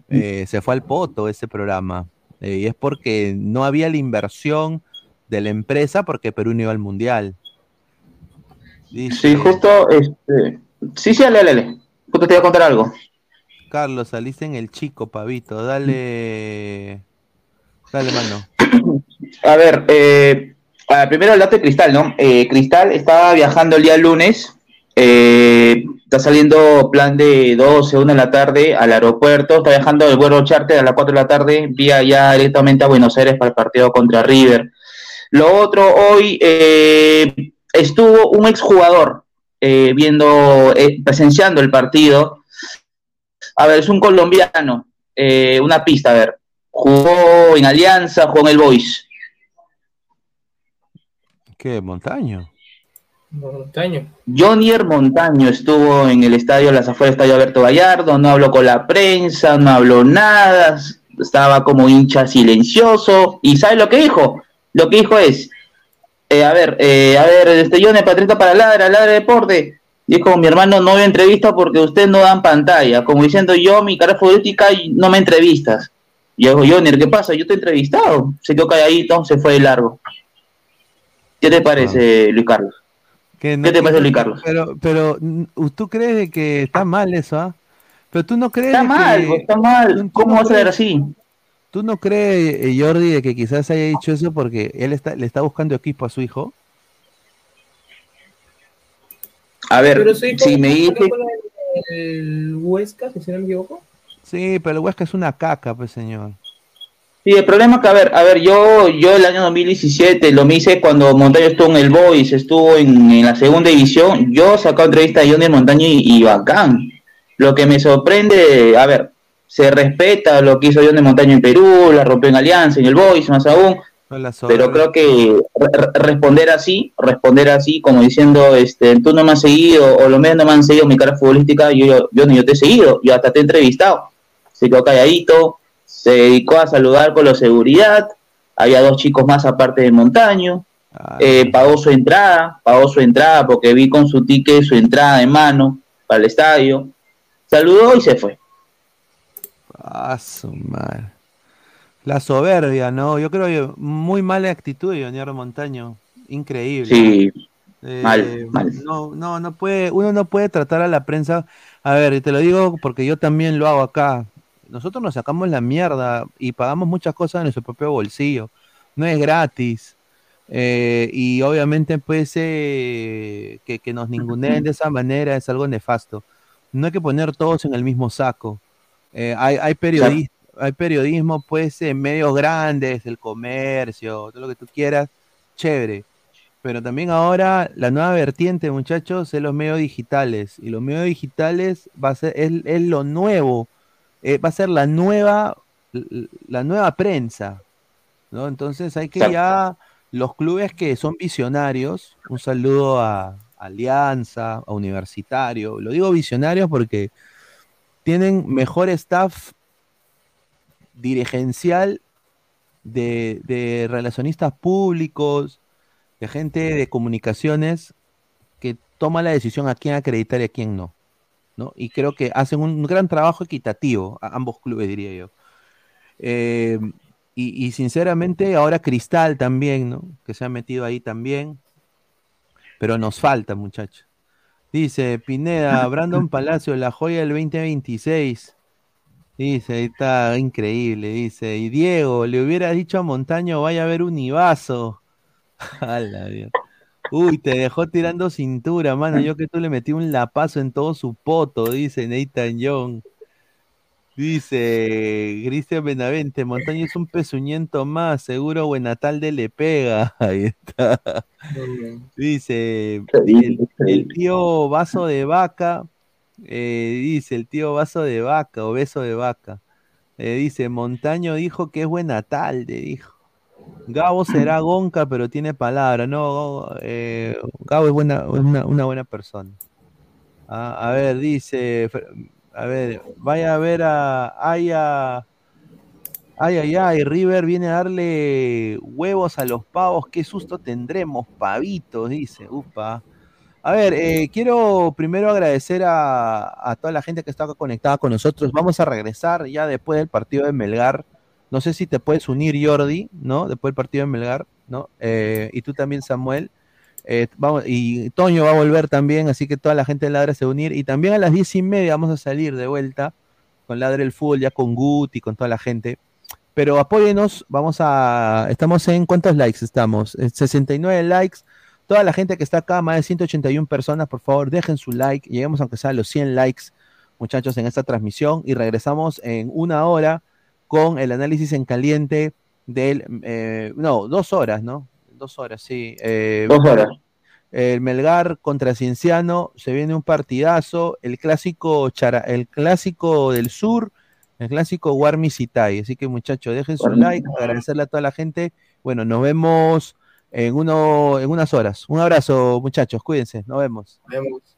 Eh, se fue al poto ese programa. Eh, y es porque no había la inversión de la empresa porque Perú no iba al mundial. Sí, justo, este... Sí, sí, ale, ale. Justo te voy a contar algo. Carlos, saliste en el chico, pavito. Dale. Dale, mano. A ver, eh, primero el dato de Cristal, ¿no? Eh, Cristal estaba viajando el día lunes. Eh, está saliendo plan de 12, 1 de la tarde al aeropuerto. Está viajando el vuelo charter a las 4 de la tarde, vía ya directamente a Buenos Aires para el partido contra River. Lo otro, hoy eh, estuvo un exjugador eh, viendo, eh, presenciando el partido. A ver, es un colombiano, eh, una pista, a ver. Jugó en Alianza, jugó en el Boys. ¿Qué? ¿Montaño? Montaño. Jonier Montaño estuvo en el estadio, las afueras del estadio Alberto Gallardo, no habló con la prensa, no habló nada, estaba como hincha silencioso. ¿Y sabe lo que dijo? Lo que dijo es, eh, a ver, eh, a ver, este Johnny Patriota para Ladra, Ladra Deporte. Dijo, mi hermano, no veo entrevista porque ustedes no dan pantalla. Como diciendo, yo, mi cara futbolística, y no me entrevistas. Y yo Johnny, ¿qué pasa? Yo te he entrevistado. Se quedó calladito, se fue de largo. ¿Qué te parece, Luis Carlos? Que no- ¿Qué te parece, Luis Carlos? Pero, pero, mm, ¿tú crees que está mal eso, ah? Pero tú no crees Está mal, que- pues, está mal. ¿Cómo vas a ver así? ¿Tú no crees, eh, Jordi, de que quizás haya dicho eso porque él está, le está buscando equipo a su hijo? A ver, sí, si me dice... el Huesca, si no me equivoco. Sí, pero el Huesca es una caca, pues, señor. Sí, el problema es que, a ver, a ver, yo, yo el año 2017 lo me hice cuando Montaño estuvo en el Boys, estuvo en, en la segunda división, yo sacaba entrevista a Johnny Montaño y, y bacán. Lo que me sorprende, a ver, se respeta lo que hizo Johnny Montaño en Perú, la rompió en Alianza, en el Boys, más aún, pero creo que re- re- responder así, responder así, como diciendo, este, tú no me has seguido, o lo menos no me han seguido mi cara futbolística, yo, yo, yo, yo te he seguido, yo hasta te he entrevistado. Se quedó calladito, se dedicó a saludar con la seguridad, había dos chicos más aparte de Montaño, Ah, eh, pagó su entrada, pagó su entrada porque vi con su ticket su entrada en mano para el estadio, saludó y se fue. Ah, su madre. La soberbia, ¿no? Yo creo que muy mala actitud de Jonier Montaño. Increíble. Sí, Eh, Mal, mal. No, no, no puede, uno no puede tratar a la prensa. A ver, y te lo digo porque yo también lo hago acá. Nosotros nos sacamos la mierda y pagamos muchas cosas de nuestro propio bolsillo. No es gratis. Eh, y obviamente, pues, eh, que, que nos ninguneen de esa manera es algo nefasto. No hay que poner todos en el mismo saco. Eh, hay, hay, hay periodismo, pues, en medios grandes, el comercio, todo lo que tú quieras, chévere. Pero también ahora la nueva vertiente, muchachos, es los medios digitales. Y los medios digitales va a ser, es, es lo nuevo, eh, va a ser la nueva, la nueva prensa. ¿no? Entonces hay que Exacto. ya, los clubes que son visionarios, un saludo a Alianza, a Universitario, lo digo visionarios porque tienen mejor staff dirigencial de, relacionistas públicos, de gente de comunicaciones que toma la decisión a quién acreditar y a quién no. ¿no? Y creo que hacen un gran trabajo equitativo, a ambos clubes, diría yo. Eh, y, y sinceramente, ahora Cristal también, ¿no? Que se ha metido ahí también. Pero nos falta, muchachos. Dice Pineda, Brandon Palacio, la joya del 2026. Dice, está increíble, dice. Y Diego, le hubiera dicho a Montaño, vaya a ver un Ibazo. Uy, te dejó tirando cintura, mano. Yo que tú le metí un lapazo en todo su poto, dice Nathan Young. Dice Cristian Benavente, Montaño es un pezuñento más, seguro Buenatalde le pega. Ahí está. Dice el, el tío vaso de vaca, eh, dice el tío vaso de vaca o beso de vaca. Eh, dice, Montaño dijo que es Buenatalde, dijo. Gabo será gonca, pero tiene palabra. No, eh, Gabo es buena, una, una buena persona. Ah, a ver, dice, a ver, vaya a ver a Aya, Ay, ay, ay, River viene a darle huevos a los pavos. Qué susto tendremos, pavitos, dice. Upa. A ver, eh, quiero primero agradecer a, toda la gente que está conectada con nosotros. Vamos a regresar ya después del partido de Melgar. No sé si te puedes unir, Jordi, ¿no? Después del partido de Melgar, ¿no? Eh, y tú también, Samuel. Eh, y Toño va a volver también, así que toda la gente de Ladra se va unir. Y también a las diez y media vamos a salir de vuelta con Ladra el Fútbol, ya con Guti, con toda la gente. Pero apóyenos, vamos a. Estamos en. ¿Cuántos likes estamos? En 69 likes. Toda la gente que está acá, más de 181 personas, por favor, dejen su like. Lleguemos aunque sea a los 100 likes, muchachos, en esta transmisión. Y regresamos en una hora con el análisis en caliente del. eh, no, dos horas, ¿no? Dos horas, sí. Eh, Dos horas. el Melgar contra Cienciano, se viene un partidazo, el clásico Chara, el clásico del sur, el clásico Warmi Sitai. Así que muchachos, dejen su Warmi like, agradecerle a toda la gente. Bueno, nos vemos en uno, en unas horas. Un abrazo, muchachos, cuídense, nos vemos. Vemos.